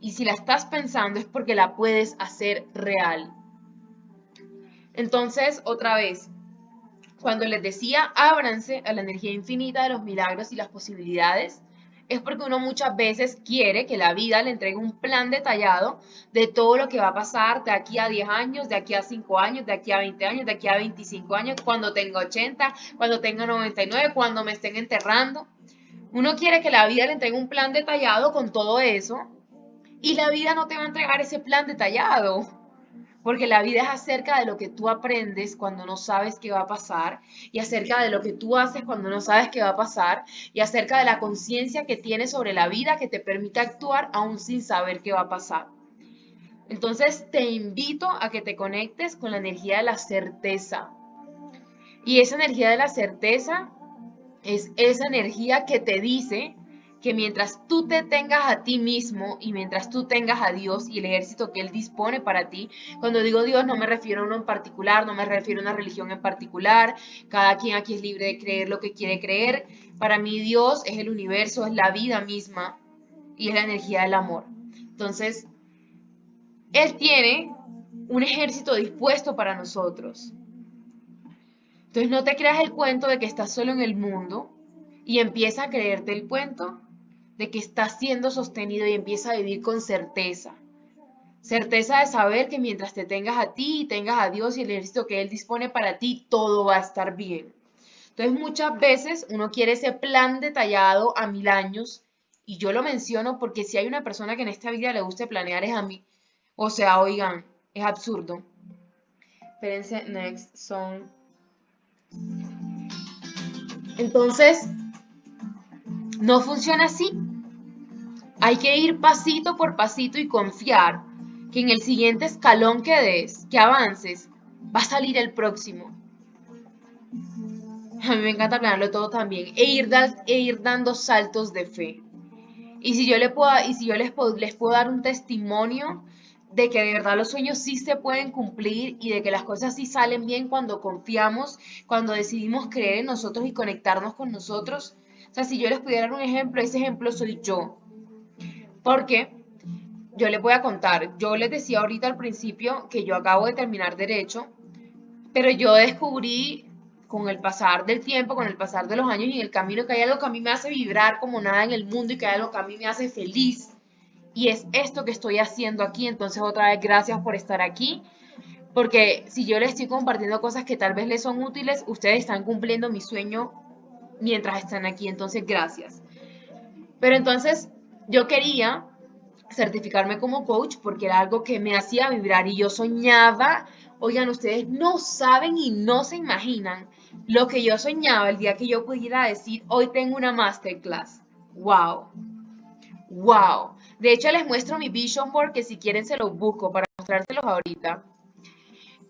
y si la estás pensando es porque la puedes hacer real. Entonces, otra vez, cuando les decía, ábranse a la energía infinita de los milagros y las posibilidades, es porque uno muchas veces quiere que la vida le entregue un plan detallado de todo lo que va a pasar de aquí a 10 años, de aquí a 5 años, de aquí a 20 años, de aquí a 25 años, cuando tenga 80, cuando tenga 99, cuando me estén enterrando. Uno quiere que la vida le entregue un plan detallado con todo eso y la vida no te va a entregar ese plan detallado porque la vida es acerca de lo que tú aprendes cuando no sabes qué va a pasar y acerca de lo que tú haces cuando no sabes qué va a pasar y acerca de la conciencia que tienes sobre la vida que te permite actuar aún sin saber qué va a pasar. Entonces te invito a que te conectes con la energía de la certeza. Y esa energía de la certeza es esa energía que te dice que mientras tú te tengas a ti mismo y mientras tú tengas a Dios y el ejército que Él dispone para ti, cuando digo Dios no me refiero a uno en particular, no me refiero a una religión en particular, cada quien aquí es libre de creer lo que quiere creer, para mí Dios es el universo, es la vida misma y es la energía del amor. Entonces, Él tiene un ejército dispuesto para nosotros. Entonces no te creas el cuento de que estás solo en el mundo y empieza a creerte el cuento de que está siendo sostenido y empieza a vivir con certeza. Certeza de saber que mientras te tengas a ti y tengas a Dios y el ejército que Él dispone para ti, todo va a estar bien. Entonces muchas veces uno quiere ese plan detallado a mil años y yo lo menciono porque si hay una persona que en esta vida le guste planear es a mí. O sea, oigan, es absurdo. Espérense, next. Entonces, no funciona así. Hay que ir pasito por pasito y confiar que en el siguiente escalón que des, que avances, va a salir el próximo. A mí me encanta planearlo todo también e ir, e ir dando saltos de fe. Y si yo, le puedo, y si yo les, puedo, les puedo dar un testimonio de que de verdad los sueños sí se pueden cumplir y de que las cosas sí salen bien cuando confiamos, cuando decidimos creer en nosotros y conectarnos con nosotros, o sea, si yo les pudiera dar un ejemplo, ese ejemplo soy yo. Porque yo les voy a contar, yo les decía ahorita al principio que yo acabo de terminar derecho, pero yo descubrí con el pasar del tiempo, con el pasar de los años y en el camino que hay algo que a mí me hace vibrar como nada en el mundo y que hay algo que a mí me hace feliz. Y es esto que estoy haciendo aquí. Entonces otra vez gracias por estar aquí. Porque si yo les estoy compartiendo cosas que tal vez les son útiles, ustedes están cumpliendo mi sueño mientras están aquí, entonces gracias. Pero entonces yo quería certificarme como coach porque era algo que me hacía vibrar y yo soñaba, oigan, ustedes no saben y no se imaginan lo que yo soñaba el día que yo pudiera decir, hoy tengo una masterclass. ¡Wow! ¡Wow! De hecho, les muestro mi vision board que si quieren se los busco para mostrárselos ahorita.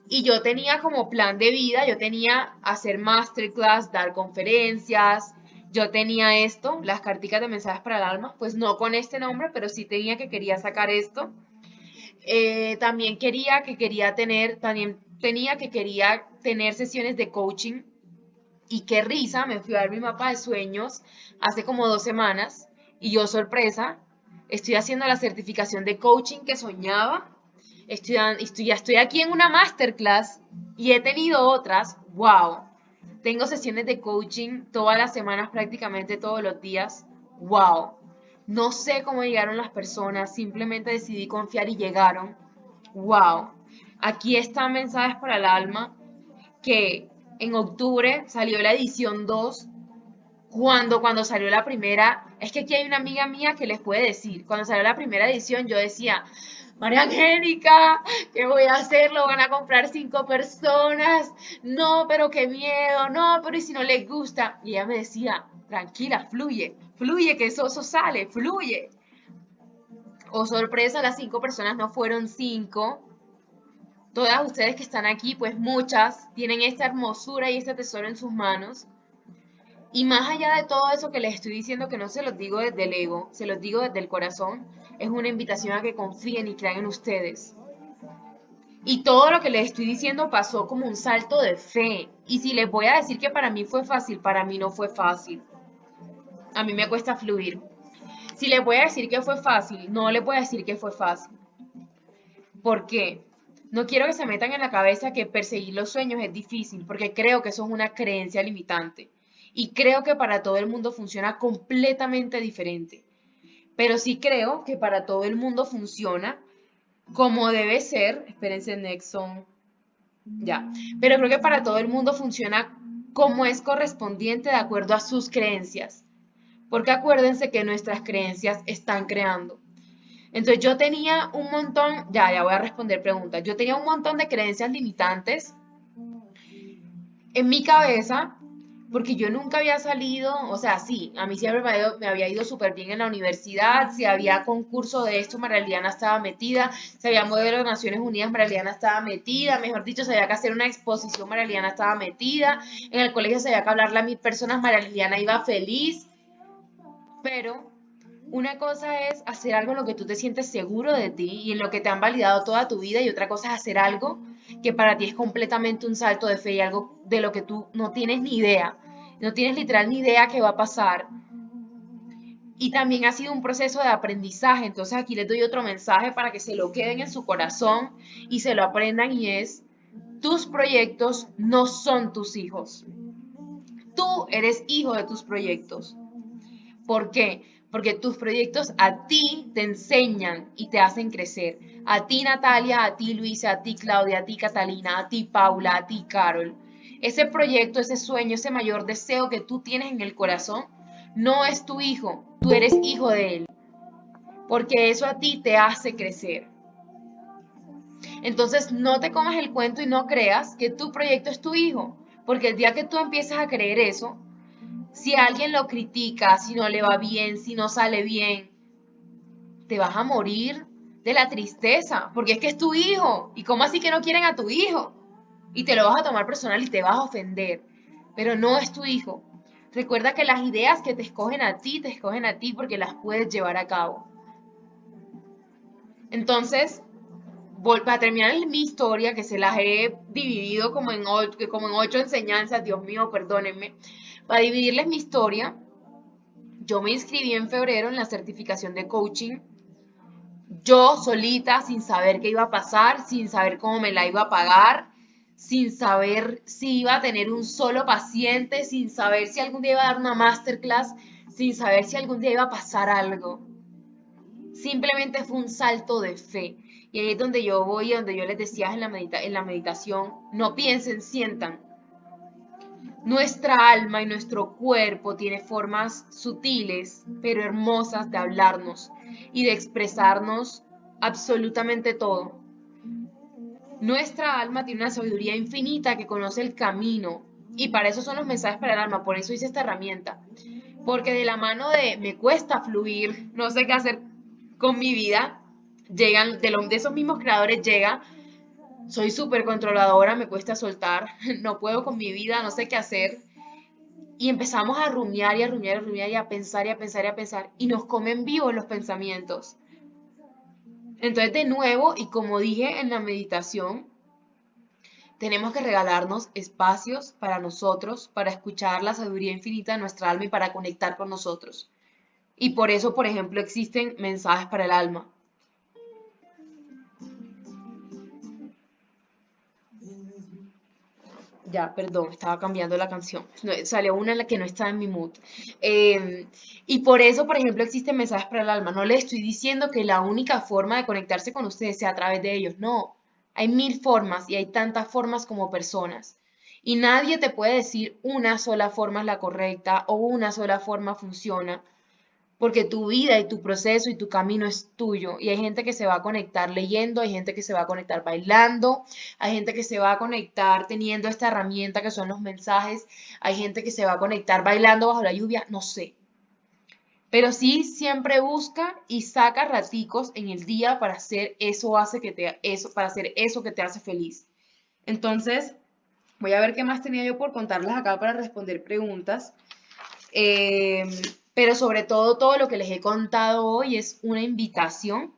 Y yo tenía como plan de vida, yo tenía hacer masterclass, dar conferencias, yo tenía esto, las carticas de mensajes para el alma, pues no con este nombre, pero sí tenía que quería sacar esto. Eh, también quería que quería tener, también tenía que quería tener sesiones de coaching. Y qué risa, me fui a ver mi mapa de sueños hace como dos semanas y yo sorpresa, estoy haciendo la certificación de coaching que soñaba estoy, estoy, ya estoy aquí en una masterclass y he tenido otras, wow. Tengo sesiones de coaching todas las semanas, prácticamente todos los días, wow. No sé cómo llegaron las personas, simplemente decidí confiar y llegaron, wow. Aquí están mensajes para el alma que en octubre salió la edición 2 cuando, cuando salió la primera, es que aquí hay una amiga mía que les puede decir, cuando salió la primera edición yo decía, María Angélica, ¿qué voy a hacer? Lo van a comprar cinco personas. No, pero qué miedo. No, pero ¿y si no les gusta? Y ella me decía, tranquila, fluye, fluye, que eso, sale, fluye. O oh, sorpresa, las cinco personas no fueron cinco. Todas ustedes que están aquí, pues muchas, tienen esta hermosura y este tesoro en sus manos. Y más allá de todo eso que les estoy diciendo, que no se los digo desde el ego, se los digo desde el corazón, es una invitación a que confíen y crean en ustedes. Y todo lo que les estoy diciendo pasó como un salto de fe. Y si les voy a decir que para mí fue fácil, para mí no fue fácil. A mí me cuesta fluir. Si les voy a decir que fue fácil, no les voy a decir que fue fácil. ¿Por qué? No quiero que se metan en la cabeza que perseguir los sueños es difícil, porque creo que eso es una creencia limitante. Y creo que para todo el mundo funciona completamente diferente. Pero sí creo que para todo el mundo funciona como debe ser. Espérense, Nexon. Ya. Pero creo que para todo el mundo funciona como es correspondiente de acuerdo a sus creencias. Porque acuérdense que nuestras creencias están creando. Entonces yo tenía un montón, ya, ya voy a responder preguntas, yo tenía un montón de creencias limitantes en mi cabeza porque yo nunca había salido, o sea, sí, a mí siempre me había ido, súper bien en la universidad, si había concurso de esto, Maraliana estaba metida, si había modelo de Naciones Unidas, Maraliana estaba metida, mejor dicho, si había que hacer una exposición, Maraliana estaba metida, en el colegio se había que hablarle a mil personas, Maraliana iba feliz, pero una cosa es hacer algo en lo que tú te sientes seguro de ti y en lo que te han validado toda tu vida y otra cosa es hacer algo que para ti es completamente un salto de fe y algo de lo que tú no tienes ni idea, no tienes literal ni idea qué va a pasar. Y también ha sido un proceso de aprendizaje, entonces aquí les doy otro mensaje para que se lo queden en su corazón y se lo aprendan y es, tus proyectos no son tus hijos. Tú eres hijo de tus proyectos. ¿Por qué? Porque tus proyectos a ti te enseñan y te hacen crecer. A ti Natalia, a ti Luisa, a ti Claudia, a ti Catalina, a ti Paula, a ti Carol. Ese proyecto, ese sueño, ese mayor deseo que tú tienes en el corazón, no es tu hijo, tú eres hijo de él. Porque eso a ti te hace crecer. Entonces no te comas el cuento y no creas que tu proyecto es tu hijo. Porque el día que tú empiezas a creer eso, si alguien lo critica, si no le va bien, si no sale bien, te vas a morir de la tristeza, porque es que es tu hijo. ¿Y cómo así que no quieren a tu hijo? Y te lo vas a tomar personal y te vas a ofender, pero no es tu hijo. Recuerda que las ideas que te escogen a ti, te escogen a ti porque las puedes llevar a cabo. Entonces, para terminar mi historia, que se las he dividido como en, ocho enseñanzas, Dios mío, perdónenme, para dividirles mi historia, yo me inscribí en febrero en la certificación de coaching. Yo solita, sin saber qué iba a pasar, sin saber cómo me la iba a pagar, sin saber si iba a tener un solo paciente, sin saber si algún día iba a dar una masterclass, sin saber si algún día iba a pasar algo. Simplemente fue un salto de fe. Y ahí es donde yo voy, donde yo les decía en la, en la meditación, no piensen, sientan. Nuestra alma y nuestro cuerpo tiene formas sutiles pero hermosas de hablarnos y de expresarnos absolutamente todo. Nuestra alma tiene una sabiduría infinita que conoce el camino y para eso son los mensajes para el alma, por eso hice esta herramienta. Porque de la mano de me cuesta fluir, no sé qué hacer con mi vida, llegan, de, de esos mismos creadores llega soy súper controladora, me cuesta soltar, no puedo con mi vida, no sé qué hacer. Y empezamos a rumiar y a rumiar y a rumiar y a pensar y a pensar y a pensar. Y nos comen vivos los pensamientos. Entonces, de nuevo, y como dije en la meditación, tenemos que regalarnos espacios para nosotros, para escuchar la sabiduría infinita de nuestra alma y para conectar con nosotros. Y por eso, por ejemplo, existen mensajes para el alma. Ya, perdón, estaba cambiando la canción. salió una en la que no estaba en mi mood. Em, y por eso, por ejemplo, existen mensajes para el alma. No le estoy diciendo que la única forma de conectarse con ustedes sea a través de ellos. No, hay mil formas y hay tantas formas como personas. Y nadie te puede decir una sola forma es la correcta o una sola forma funciona porque tu vida y tu proceso y tu camino es tuyo. Y hay gente que se va a conectar leyendo, hay gente que se va a conectar bailando, hay gente que se va a conectar teniendo esta herramienta que son los mensajes, hay gente que se va a conectar bailando bajo la lluvia, no sé. Pero sí siempre busca y saca raticos en el día para hacer eso hace que te eso para hacer eso que te hace feliz. Entonces, voy a ver qué más tenía yo por contarles acá para responder preguntas. Eh, Pero sobre todo, todo lo que les he contado hoy es una invitación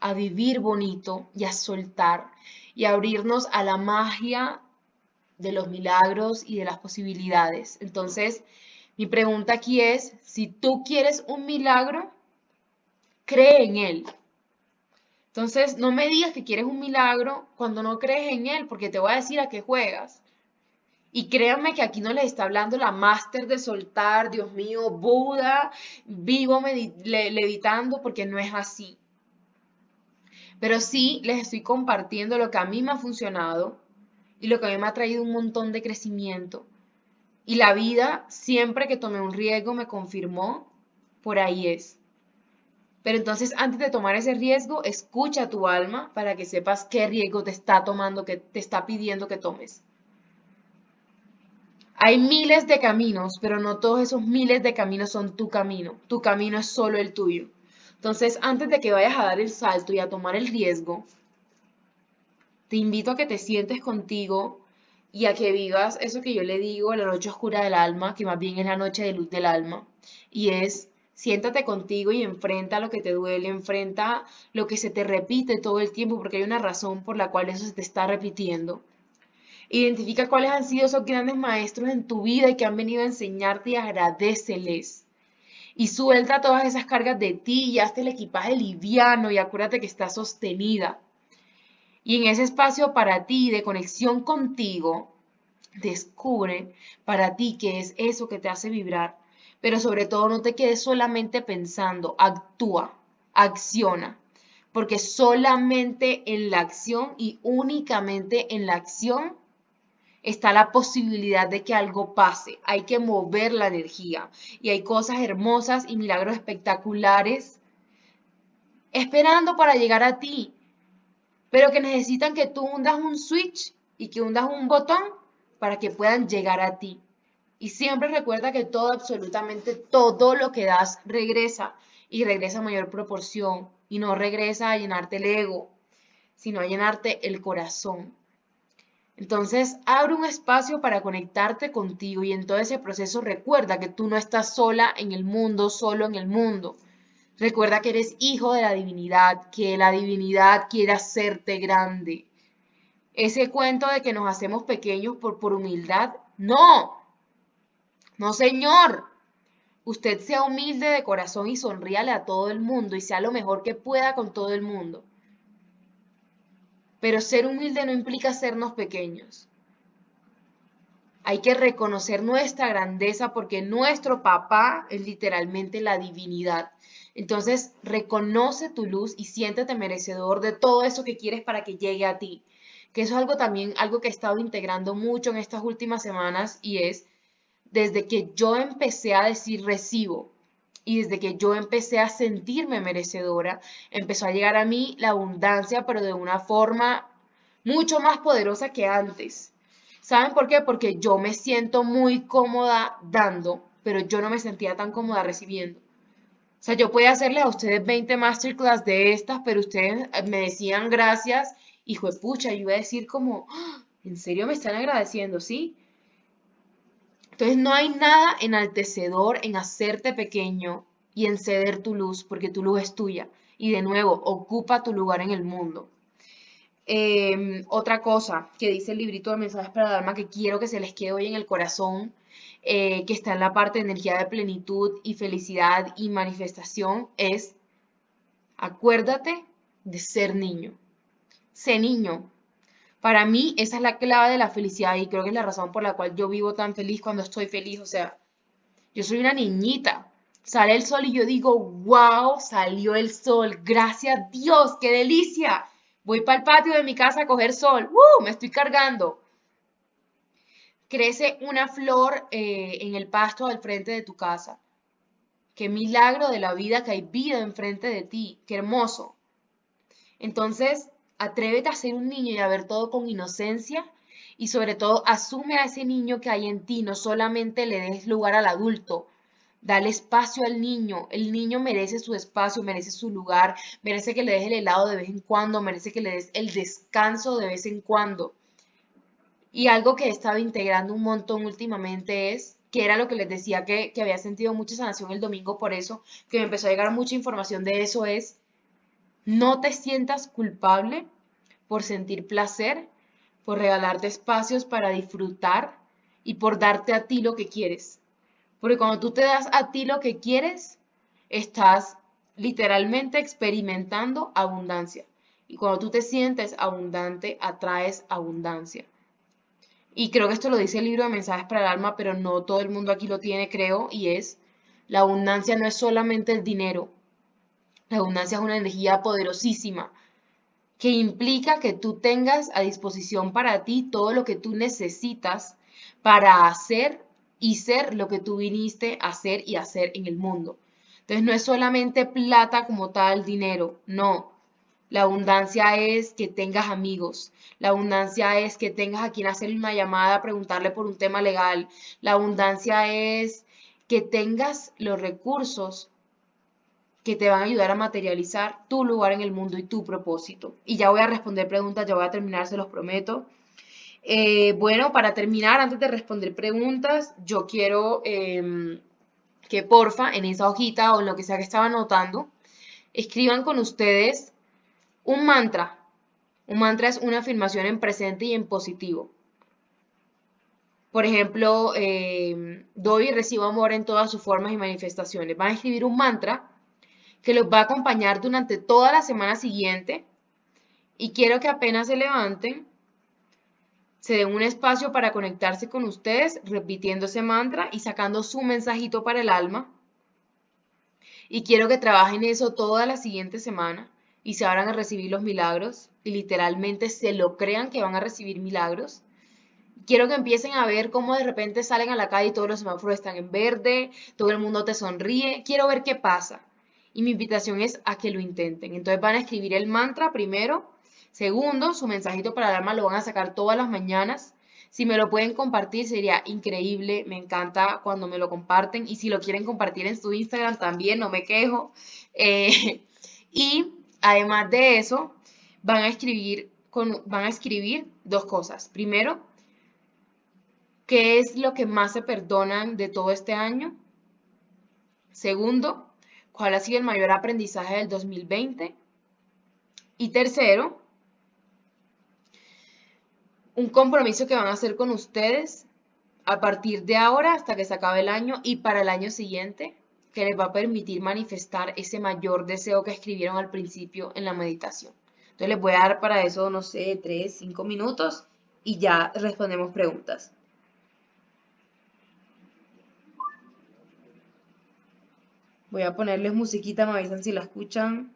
a vivir bonito y a soltar y a abrirnos a la magia de los milagros y de las posibilidades. Entonces, mi pregunta aquí es, si tú quieres un milagro, cree en él. Entonces, no me digas que quieres un milagro cuando no crees en él, porque te voy a decir a qué juegas. Y créanme que aquí no les está hablando la máster de soltar, Dios mío, Buda, vivo levitando, porque no es así. Pero sí les estoy compartiendo lo que a mí me ha funcionado y lo que a mí me ha traído un montón de crecimiento. Y la vida, siempre que tomé un riesgo, me confirmó, por ahí es. Pero entonces, antes de tomar ese riesgo, escucha a tu alma para que sepas qué riesgo te está tomando, que te está pidiendo que tomes. Hay miles de caminos, pero no todos esos miles de caminos son tu camino. Tu camino es solo el tuyo. Entonces, antes de que vayas a dar el salto y a tomar el riesgo, te invito a que te sientes contigo y a que vivas eso que yo le digo, la noche oscura del alma, que más bien es la noche de luz del alma. Y es, siéntate contigo y enfrenta lo que te duele, enfrenta lo que se te repite todo el tiempo, porque hay una razón por la cual eso se te está repitiendo. Identifica cuáles han sido esos grandes maestros en tu vida y que han venido a enseñarte y agradeceles. Y suelta todas esas cargas de ti y hazte el equipaje liviano y acuérdate que está sostenida. Y en ese espacio para ti de conexión contigo, descubre para ti qué es eso que te hace vibrar. Pero sobre todo no te quedes solamente pensando, actúa, acciona. Porque solamente en la acción y únicamente en la acción está la posibilidad de que algo pase. Hay que mover la energía y hay cosas hermosas y milagros espectaculares esperando para llegar a ti, pero que necesitan que tú hundas un switch y que hundas un botón para que puedan llegar a ti. Y siempre recuerda que todo, absolutamente todo lo que das regresa y regresa a mayor proporción y no regresa a llenarte el ego, sino a llenarte el corazón. Entonces, abre un espacio para conectarte contigo y en todo ese proceso recuerda que tú no estás sola en el mundo, solo en el mundo. Recuerda que eres hijo de la divinidad, que la divinidad quiere hacerte grande. Ese cuento de que nos hacemos pequeños por, por humildad, no. No, señor. Usted sea humilde de corazón y sonríale a todo el mundo y sea lo mejor que pueda con todo el mundo. Pero ser humilde no implica sernos pequeños. Hay que reconocer nuestra grandeza porque nuestro papá es literalmente la divinidad. Entonces, reconoce tu luz y siéntete merecedor de todo eso que quieres para que llegue a ti. Que eso es algo también, algo que he estado integrando mucho en estas últimas semanas y es desde que yo empecé a decir recibo, y desde que yo empecé a sentirme merecedora, empezó a llegar a mí la abundancia, pero de una forma mucho más poderosa que antes. ¿Saben por qué? Porque yo me siento muy cómoda dando, pero yo no me sentía tan cómoda recibiendo. O sea, yo podía hacerle a ustedes 20 masterclass de estas, pero ustedes me decían gracias, hijo de pucha, yo iba a decir como, ¡Ah! ¿en serio me están agradeciendo? ¿Sí? Entonces no hay nada enaltecedor en hacerte pequeño y en ceder tu luz, porque tu luz es tuya. Y de nuevo, ocupa tu lugar en el mundo. Em, otra cosa que dice el librito de mensajes para el alma que quiero que se les quede hoy en el corazón, eh, que está en la parte de energía de plenitud y felicidad y manifestación, es acuérdate de ser niño. Sé niño, para mí esa es la clave de la felicidad y creo que es la razón por la cual yo vivo tan feliz cuando estoy feliz. O sea, yo soy una niñita. Sale el sol y yo digo, wow, salió el sol. Gracias Dios, qué delicia. Voy para el patio de mi casa a coger sol. ¡Uh! Me estoy cargando. Crece una flor eh, en el pasto al frente de tu casa. Qué milagro de la vida que hay vida enfrente de ti. Qué hermoso. Entonces, Atrévete a ser un niño y a ver todo con inocencia y sobre todo asume a ese niño que hay en ti, no solamente le des lugar al adulto, dale espacio al niño, el niño merece su espacio, merece su lugar, merece que le des el helado de vez en cuando, merece que le des el descanso de vez en cuando. Y algo que he estado integrando un montón últimamente es que era lo que les decía que, que había sentido mucha sanación el domingo por eso, que me empezó a llegar mucha información de eso, es no te sientas culpable por sentir placer, por regalarte espacios para disfrutar y por darte a ti lo que quieres. Porque cuando tú te das a ti lo que quieres, estás literalmente experimentando abundancia. Y cuando tú te sientes abundante, atraes abundancia. Y creo que esto lo dice el libro de Mensajes para el Alma, pero no todo el mundo aquí lo tiene, creo, y es, la abundancia no es solamente el dinero. La abundancia es una energía poderosísima que implica que tú tengas a disposición para ti todo lo que tú necesitas para hacer y ser lo que tú viniste a hacer y hacer en el mundo. Entonces no es solamente plata como tal, dinero, no. La abundancia es que tengas amigos. La abundancia es que tengas a quien hacer una llamada, preguntarle por un tema legal. La abundancia es que tengas los recursos que te van a ayudar a materializar tu lugar en el mundo y tu propósito. Y ya voy a responder preguntas, ya voy a terminar, se los prometo. Eh, bueno, para terminar, antes de responder preguntas, yo quiero em, que porfa, en esa hojita o en lo que sea que estaba anotando, escriban con ustedes un mantra. Un mantra es una afirmación en presente y en positivo. Por ejemplo, eh, doy y recibo amor en todas sus formas y manifestaciones. Van a escribir un mantra que los va a acompañar durante toda la semana siguiente. Y quiero que apenas se levanten, se den un espacio para conectarse con ustedes, repitiendo ese mantra y sacando su mensajito para el alma. Y quiero que trabajen eso toda la siguiente semana y se abran a recibir los milagros y literalmente se lo crean que van a recibir milagros. Quiero que empiecen a ver cómo de repente salen a la calle y todos los semáforos están en verde, todo el mundo te sonríe. Quiero ver qué pasa. Y mi invitación es a que lo intenten. Entonces van a escribir el mantra primero. Segundo, su mensajito para el alma lo van a sacar todas las mañanas. Si me lo pueden compartir sería increíble. Me encanta cuando me lo comparten. Y si lo quieren compartir en su Instagram también, no me quejo. Eh, y Además de eso, van a escribir, van a escribir dos cosas. Primero, ¿qué es lo que más se perdonan de todo este año? Segundo, ¿cuál ha sido el mayor aprendizaje del 2020? Y tercero, un compromiso que van a hacer con ustedes a partir de ahora hasta que se acabe el año y para el año siguiente que les va a permitir manifestar ese mayor deseo que escribieron al principio en la meditación. Entonces les voy a dar para eso, no sé, 3, 5 minutos y ya respondemos preguntas. Voy a ponerles musiquita, me avisan si la escuchan.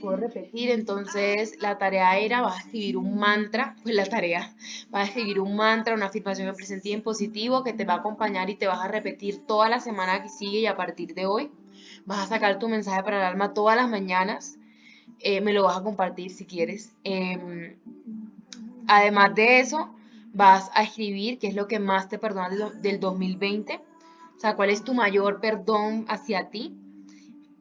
Puedo repetir, entonces la tarea era, vas a escribir un mantra, pues la tarea, vas a escribir un mantra, una afirmación en presente y en positivo que te va a acompañar y te vas a repetir toda la semana que sigue y a partir de hoy vas a sacar tu mensaje para el alma todas las mañanas, eh, me lo vas a compartir si quieres. Em, además de eso, vas a escribir qué es lo que más te perdona del 2020, o sea, cuál es tu mayor perdón hacia ti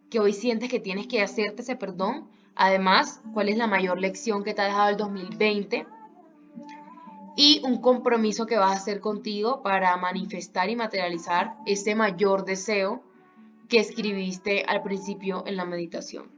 que hoy sientes que tienes que hacerte ese perdón. Además, cuál es la mayor lección que te ha dejado el 2020 y un compromiso que vas a hacer contigo para manifestar y materializar ese mayor deseo que escribiste al principio en la meditación.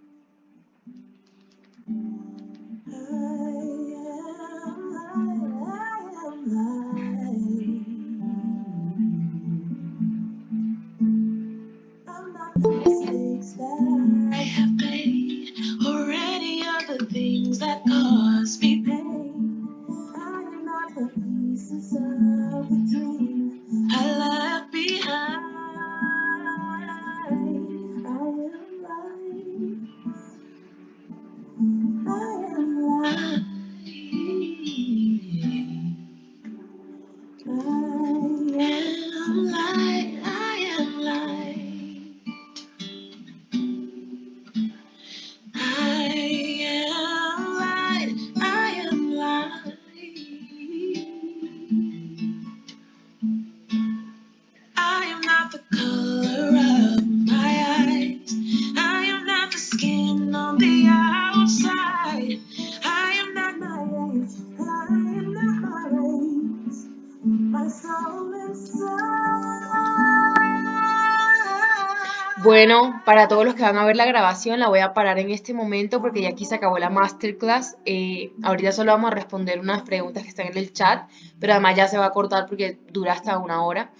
Para todos los que van a ver la grabación, la voy a parar en este momento porque ya aquí se acabó la masterclass. Eh, ahorita solo vamos a responder unas preguntas que están en el chat, pero además ya se va a cortar porque dura hasta una hora.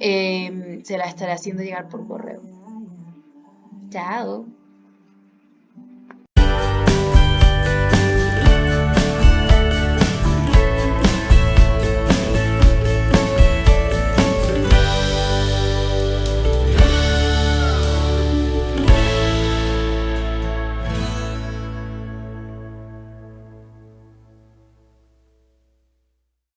Eh, se la estaré haciendo llegar por correo. Chao.